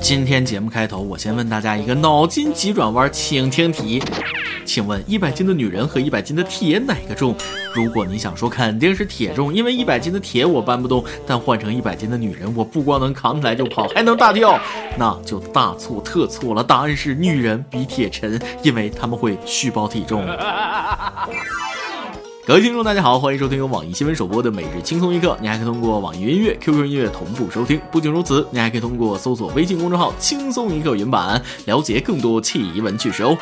今天节目开头，我先问大家一个脑筋急转弯请听题，请问一百斤的女人和一百斤的铁哪个重？如果你想说肯定是铁重，因为一百斤的铁我搬不动，但换成一百斤的女人，我不光能扛起来就跑，还能大跳，那就大错特错了。答案是女人比铁沉，因为他们会虚报体重。各位听众，大家好，欢迎收听由网易新闻首播的每日轻松一刻。你还可以通过网易音乐、QQ 音乐同步收听。不仅如此，你还可以通过搜索微信公众号“轻松一刻”云版，了解更多奇闻趣事哦。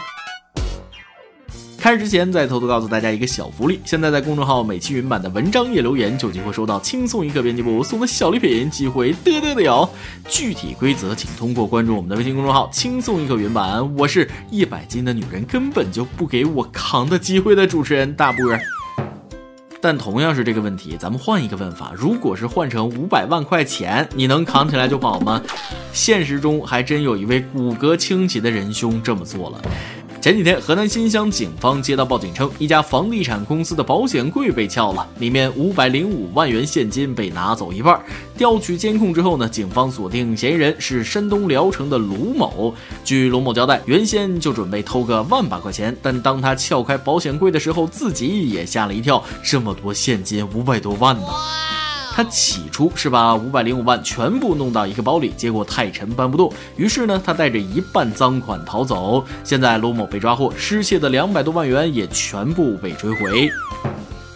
开始之前，再偷偷告诉大家一个小福利：现在在公众号每期云版的文章页留言，就有机会收到轻松一刻编辑部送的小礼品，机会嘚嘚的有。具体规则请通过关注我们的微信公众号“轻松一刻云版”。我是一百斤的女人根本就不给我扛的机会的主持人大波。但同样是这个问题，咱们换一个问法：如果是换成五百万块钱，你能扛起来就跑吗？现实中还真有一位骨骼清奇的仁兄这么做了。前几天，河南新乡警方接到报警称，一家房地产公司的保险柜被撬了，里面五百零五万元现金被拿走一半。调取监控之后呢，警方锁定嫌疑人是山东聊城的卢某。据卢某交代，原先就准备偷个万把块钱，但当他撬开保险柜的时候，自己也吓了一跳，这么多现金，五百多万呢。他起初是把五百零五万全部弄到一个包里，结果太沉搬不动，于是呢，他带着一半赃款逃走。现在卢某被抓获，失窃的两百多万元也全部被追回。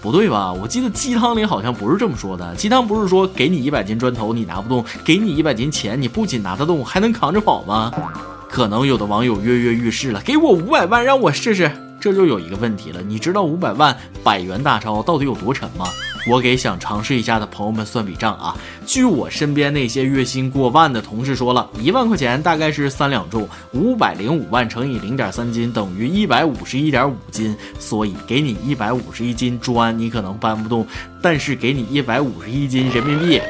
不对吧？我记得鸡汤里好像不是这么说的。鸡汤不是说给你一百斤砖头你拿不动，给你一百斤钱你不仅拿得动，还能扛着跑吗？可能有的网友跃跃欲试了，给我五百万让我试试。这就有一个问题了，你知道五百万百元大钞到底有多沉吗？我给想尝试一下的朋友们算笔账啊，据我身边那些月薪过万的同事说了，一万块钱大概是三两重，五百零五万乘以零点三斤等于一百五十一点五斤，所以给你一百五十一斤砖，你可能搬不动，但是给你一百五十一斤人民币，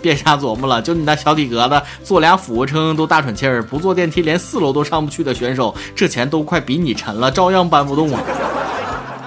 别瞎琢磨了，就你那小体格子，做俩俯卧撑都大喘气儿，不坐电梯连四楼都上不去的选手，这钱都快比你沉了，照样搬不动啊。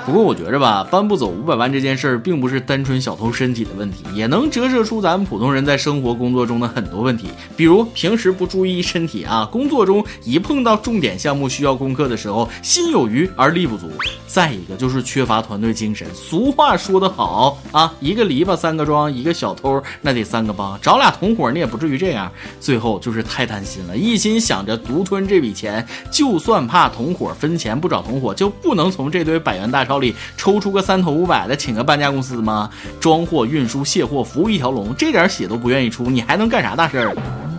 不过我觉着吧，搬不走五百万这件事儿，并不是单纯小偷身体的问题，也能折射出咱们普通人在生活工作中的很多问题。比如平时不注意身体啊，工作中一碰到重点项目需要攻克的时候，心有余而力不足。再一个就是缺乏团队精神。俗话说得好啊，一个篱笆三个桩，一个小偷那得三个帮，找俩同伙你也不至于这样。最后就是太贪心了，一心想着独吞这笔钱，就算怕同伙分钱不找同伙，就不能从这堆百元大钞。里抽出个三头五百的，请个搬家公司吗？装货、运输、卸货，服务一条龙，这点血都不愿意出，你还能干啥大事儿？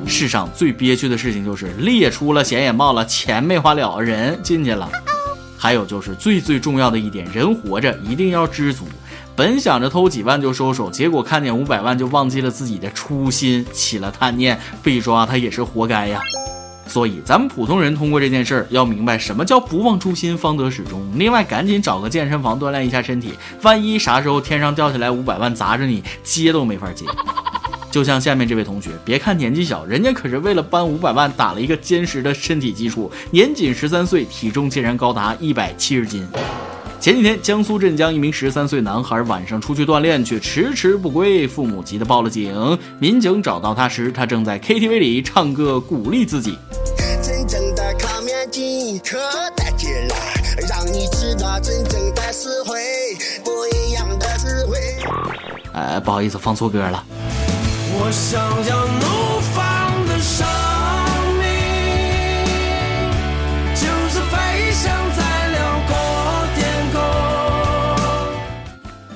世上最憋屈的事情就是列出了，险也冒了，钱没花了，人进去了。还有就是最最重要的一点，人活着一定要知足。本想着偷几万就收手，结果看见五百万就忘记了自己的初心，起了贪念，被抓他也是活该呀。所以，咱们普通人通过这件事儿要明白什么叫不忘初心，方得始终。另外，赶紧找个健身房锻炼一下身体，万一啥时候天上掉下来五百万砸着你，接都没法接。就像下面这位同学，别看年纪小，人家可是为了搬五百万打了一个坚实的身体基础，年仅十三岁，体重竟然高达一百七十斤。前几天，江苏镇江一名十三岁男孩晚上出去锻炼，却迟迟不归，父母急得报了警。民警找到他时，他正在 KTV 里唱歌，鼓励自己。真正的烤面筋可带劲了，让你知道真正的实惠，不一样的滋味。哎，不好意思，放错歌了。我想要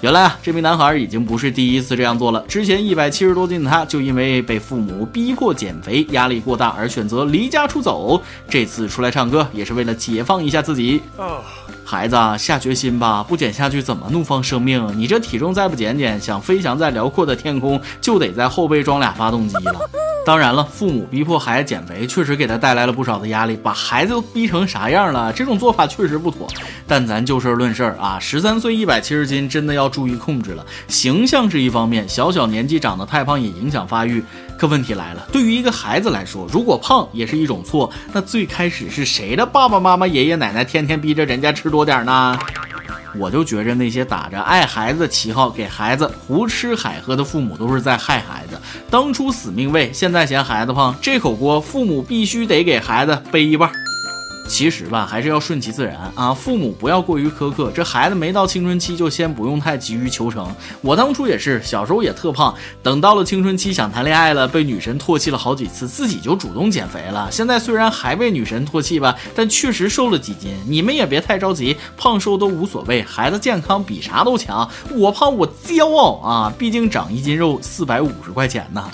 原来啊，这名男孩已经不是第一次这样做了。之前一百七十多斤的他，就因为被父母逼迫减肥，压力过大而选择离家出走。这次出来唱歌，也是为了解放一下自己。孩子，下决心吧，不减下去怎么怒放生命？你这体重再不减减，想飞翔在辽阔的天空，就得在后背装俩发动机了。当然了，父母逼迫孩子减肥，确实给他带来了不少的压力，把孩子都逼成啥样了？这种做法确实不妥。但咱就事论事啊，十三岁一百七十斤，真的要注意控制了。形象是一方面，小小年纪长得太胖也影响发育。可问题来了，对于一个孩子来说，如果胖也是一种错，那最开始是谁的爸爸妈妈、爷爷奶奶天天逼着人家吃多点呢？我就觉着那些打着爱孩子的旗号给孩子胡吃海喝的父母都是在害孩子。当初死命喂，现在嫌孩子胖，这口锅父母必须得给孩子背一半。其实吧，还是要顺其自然啊！父母不要过于苛刻，这孩子没到青春期就先不用太急于求成。我当初也是，小时候也特胖，等到了青春期想谈恋爱了，被女神唾弃了好几次，自己就主动减肥了。现在虽然还被女神唾弃吧，但确实瘦了几斤。你们也别太着急，胖瘦都无所谓，孩子健康比啥都强。我胖我骄傲啊！毕竟长一斤肉四百五十块钱呢，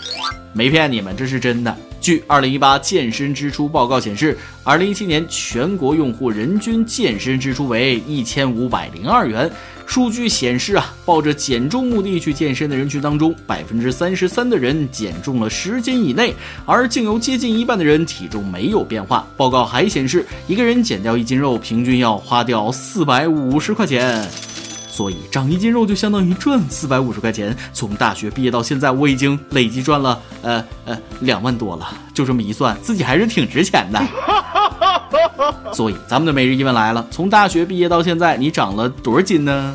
没骗你们，这是真的。据二零一八健身支出报告显示，二零一七年全国用户人均健身支出为一千五百零二元。数据显示啊，抱着减重目的去健身的人群当中，百分之三十三的人减重了十斤以内，而竟有接近一半的人体重没有变化。报告还显示，一个人减掉一斤肉，平均要花掉四百五十块钱。所以长一斤肉就相当于赚四百五十块钱。从大学毕业到现在，我已经累计赚了呃呃两万多了。就这么一算，自己还是挺值钱的。所以咱们的每日一问来了：从大学毕业到现在，你长了多少斤呢？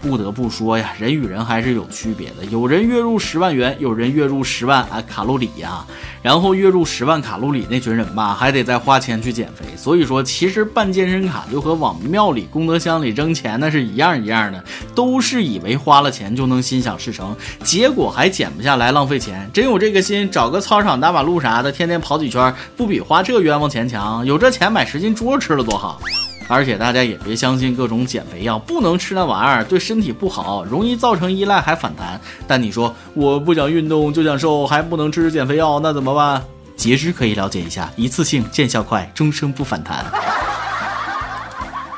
不得不说呀，人与人还是有区别的。有人月入十万元，有人月入十万啊卡路里呀。然后月入十万卡路里那群人吧，还得再花钱去减肥。所以说，其实办健身卡就和往庙里、功德箱里扔钱那是一样一样的，都是以为花了钱就能心想事成，结果还减不下来，浪费钱。真有这个心，找个操场、大马路啥的，天天跑几圈，不比花这冤枉钱强？有这钱买十斤猪肉吃了多好。而且大家也别相信各种减肥药，不能吃那玩意儿，对身体不好，容易造成依赖还反弹。但你说我不想运动就想瘦，还不能吃减肥药，那怎么办？截肢可以了解一下，一次性见效快，终生不反弹。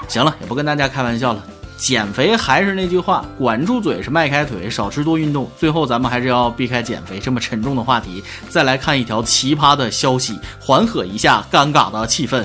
行了，也不跟大家开玩笑了，减肥还是那句话，管住嘴是迈开腿，少吃多运动。最后咱们还是要避开减肥这么沉重的话题，再来看一条奇葩的消息，缓和一下尴尬的气氛。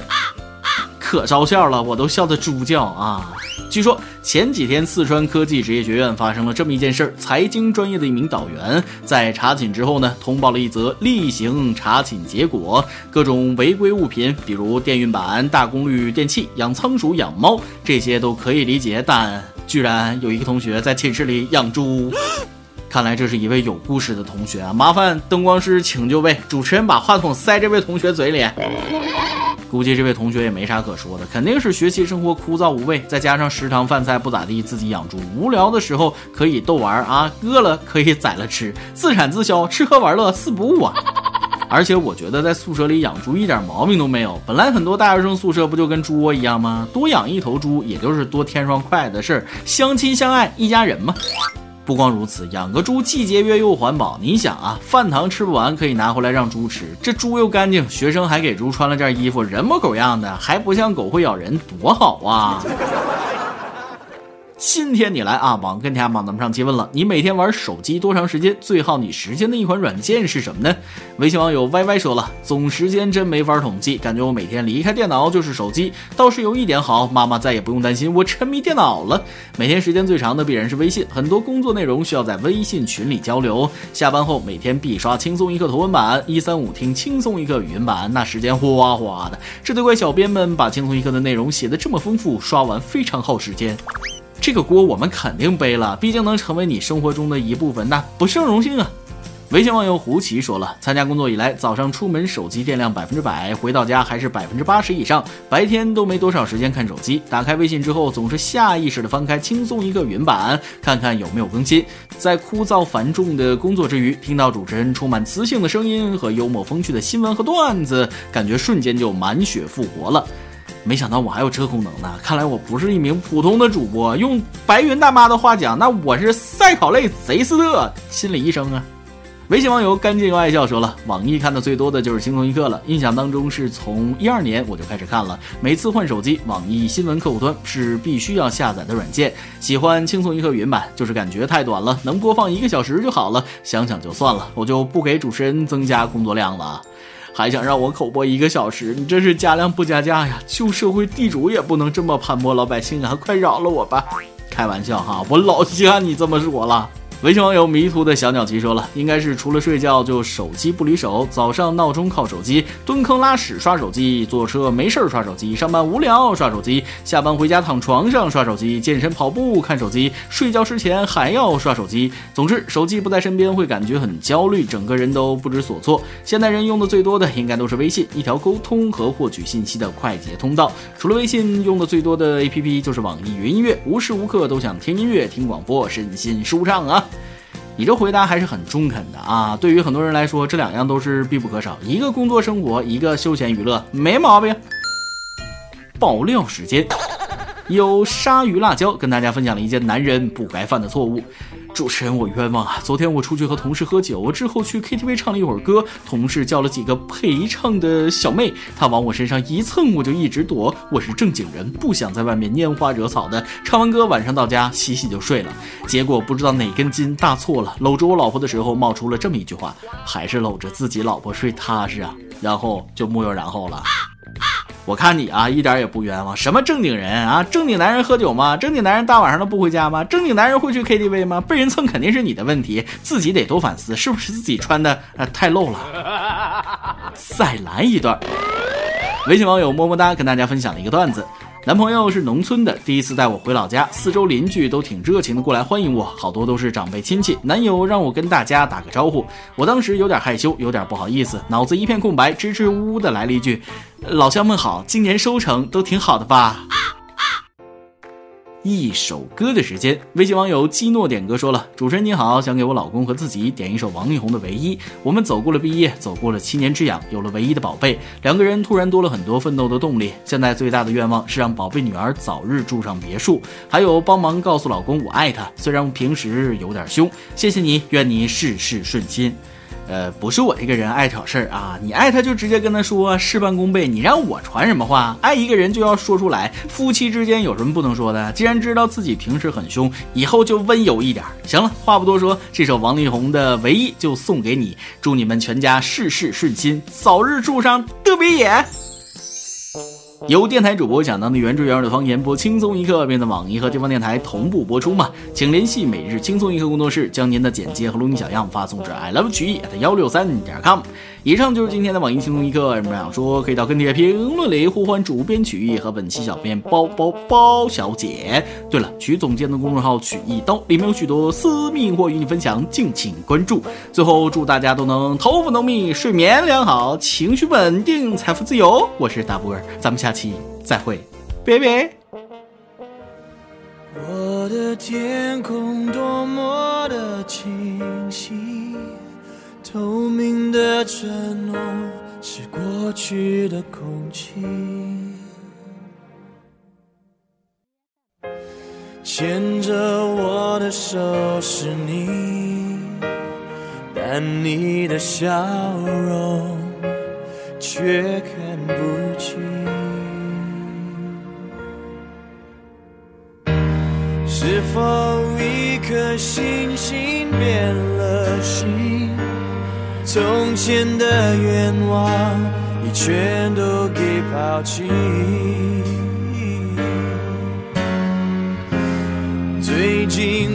可招笑了，我都笑得猪叫啊！据说前几天四川科技职业学院发生了这么一件事儿：财经专业的一名导员在查寝之后呢，通报了一则例行查寝结果，各种违规物品，比如电熨板、大功率电器、养仓鼠、养猫，这些都可以理解，但居然有一个同学在寝室里养猪。看来这是一位有故事的同学啊！麻烦灯光师请就位，主持人把话筒塞这位同学嘴里。估计这位同学也没啥可说的，肯定是学习生活枯燥无味，再加上食堂饭菜不咋地，自己养猪，无聊的时候可以逗玩啊，饿了可以宰了吃，自产自销，吃喝玩乐四不误啊！而且我觉得在宿舍里养猪一点毛病都没有，本来很多大学生宿舍不就跟猪窝一样吗？多养一头猪也就是多添双筷子的事儿，相亲相爱一家人嘛。不光如此，养个猪既节约又环保。你想啊，饭堂吃不完可以拿回来让猪吃，这猪又干净，学生还给猪穿了件衣服，人模狗样的，还不像狗会咬人，多好啊！今天你来啊，网跟天帮咱们上期问了，你每天玩手机多长时间？最耗你时间的一款软件是什么呢？微信网友 Y Y 说了，总时间真没法统计，感觉我每天离开电脑就是手机。倒是有一点好，妈妈再也不用担心我沉迷电脑了。每天时间最长的必然是微信，很多工作内容需要在微信群里交流。下班后每天必刷轻松一刻图文版，一三五听轻松一刻语音版，那时间哗哗的。这得怪小编们把轻松一刻的内容写得这么丰富，刷完非常耗时间。这个锅我们肯定背了，毕竟能成为你生活中的一部分，那不胜荣幸啊！微信网友胡奇说了，参加工作以来，早上出门手机电量百分之百，回到家还是百分之八十以上，白天都没多少时间看手机。打开微信之后，总是下意识的翻开轻松一个云版，看看有没有更新。在枯燥繁重的工作之余，听到主持人充满磁性的声音和幽默风趣的新闻和段子，感觉瞬间就满血复活了。没想到我还有这功能呢！看来我不是一名普通的主播。用白云大妈的话讲，那我是赛考类贼斯特心理医生啊！微信网友干净又爱笑说了，网易看的最多的就是轻松一刻了。印象当中是从一二年我就开始看了，每次换手机，网易新闻客户端是必须要下载的软件。喜欢轻松一刻云版，就是感觉太短了，能播放一个小时就好了。想想就算了，我就不给主持人增加工作量了。还想让我口播一个小时，你这是加量不加价呀！旧社会地主也不能这么盘剥老百姓啊！快饶了我吧！开玩笑哈，我老稀罕你这么说了。微信网友迷途的小鸟奇说了，应该是除了睡觉就手机不离手，早上闹钟靠手机，蹲坑拉屎刷手机，坐车没事儿刷手机，上班无聊刷手机，下班回家躺床上刷手机，健身跑步看手机，睡觉之前还要刷手机。总之，手机不在身边会感觉很焦虑，整个人都不知所措。现代人用的最多的应该都是微信，一条沟通和获取信息的快捷通道。除了微信，用的最多的 APP 就是网易云音乐，无时无刻都想听音乐、听广播，身心舒畅啊。你这回答还是很中肯的啊！对于很多人来说，这两样都是必不可少，一个工作生活，一个休闲娱乐，没毛病。爆料时间，有鲨鱼辣椒跟大家分享了一件男人不该犯的错误。主持人，我冤枉啊！昨天我出去和同事喝酒，之后去 KTV 唱了一会儿歌，同事叫了几个陪唱的小妹，她往我身上一蹭，我就一直躲。我是正经人，不想在外面拈花惹草的。唱完歌，晚上到家洗洗就睡了。结果不知道哪根筋搭错了，搂着我老婆的时候冒出了这么一句话：还是搂着自己老婆睡踏实啊。然后就木有然后了。我看你啊，一点也不冤枉。什么正经人啊？正经男人喝酒吗？正经男人大晚上都不回家吗？正经男人会去 KTV 吗？被人蹭肯定是你的问题，自己得多反思，是不是自己穿的呃太露了？再来一段。微信网友么么哒跟大家分享了一个段子。男朋友是农村的，第一次带我回老家，四周邻居都挺热情的过来欢迎我，好多都是长辈亲戚。男友让我跟大家打个招呼，我当时有点害羞，有点不好意思，脑子一片空白，支支吾吾的来了一句：“老乡们好，今年收成都挺好的吧？”一首歌的时间，微信网友基诺点歌说了：“主持人你好，想给我老公和自己点一首王力宏的《唯一》。我们走过了毕业，走过了七年之痒，有了唯一的宝贝，两个人突然多了很多奋斗的动力。现在最大的愿望是让宝贝女儿早日住上别墅，还有帮忙告诉老公我爱他，虽然平时有点凶。谢谢你，愿你事事顺心。”呃，不是我这个人爱挑事儿啊，你爱他就直接跟他说，事半功倍。你让我传什么话？爱一个人就要说出来。夫妻之间有什么不能说的？既然知道自己平时很凶，以后就温柔一点。行了，话不多说，这首王力宏的《唯一》就送给你，祝你们全家事事顺心，早日住上德比野。由电台主播讲当地原汁原味的方言播轻松一刻，并在网易和地方电台同步播出嘛？请联系每日轻松一刻工作室，将您的简介和录音小样发送至 i love 曲艺幺六三点 com。以上就是今天的网易轻松一刻，有什么想说可以到跟帖评论里呼唤主编曲艺和本期小编包包包小姐。对了，曲总监的公众号曲一刀里面有许多私密或与你分享，敬请关注。最后祝大家都能头发浓密，睡眠良好，情绪稳定，财富自由。我是大波儿，咱们下期再会，拜拜。我的天空多么的清晰。透明的承诺是过去的空气，牵着我的手是你，但你的笑容却看不清。是否一颗星星变了心？从前的愿望已全都给抛弃，最近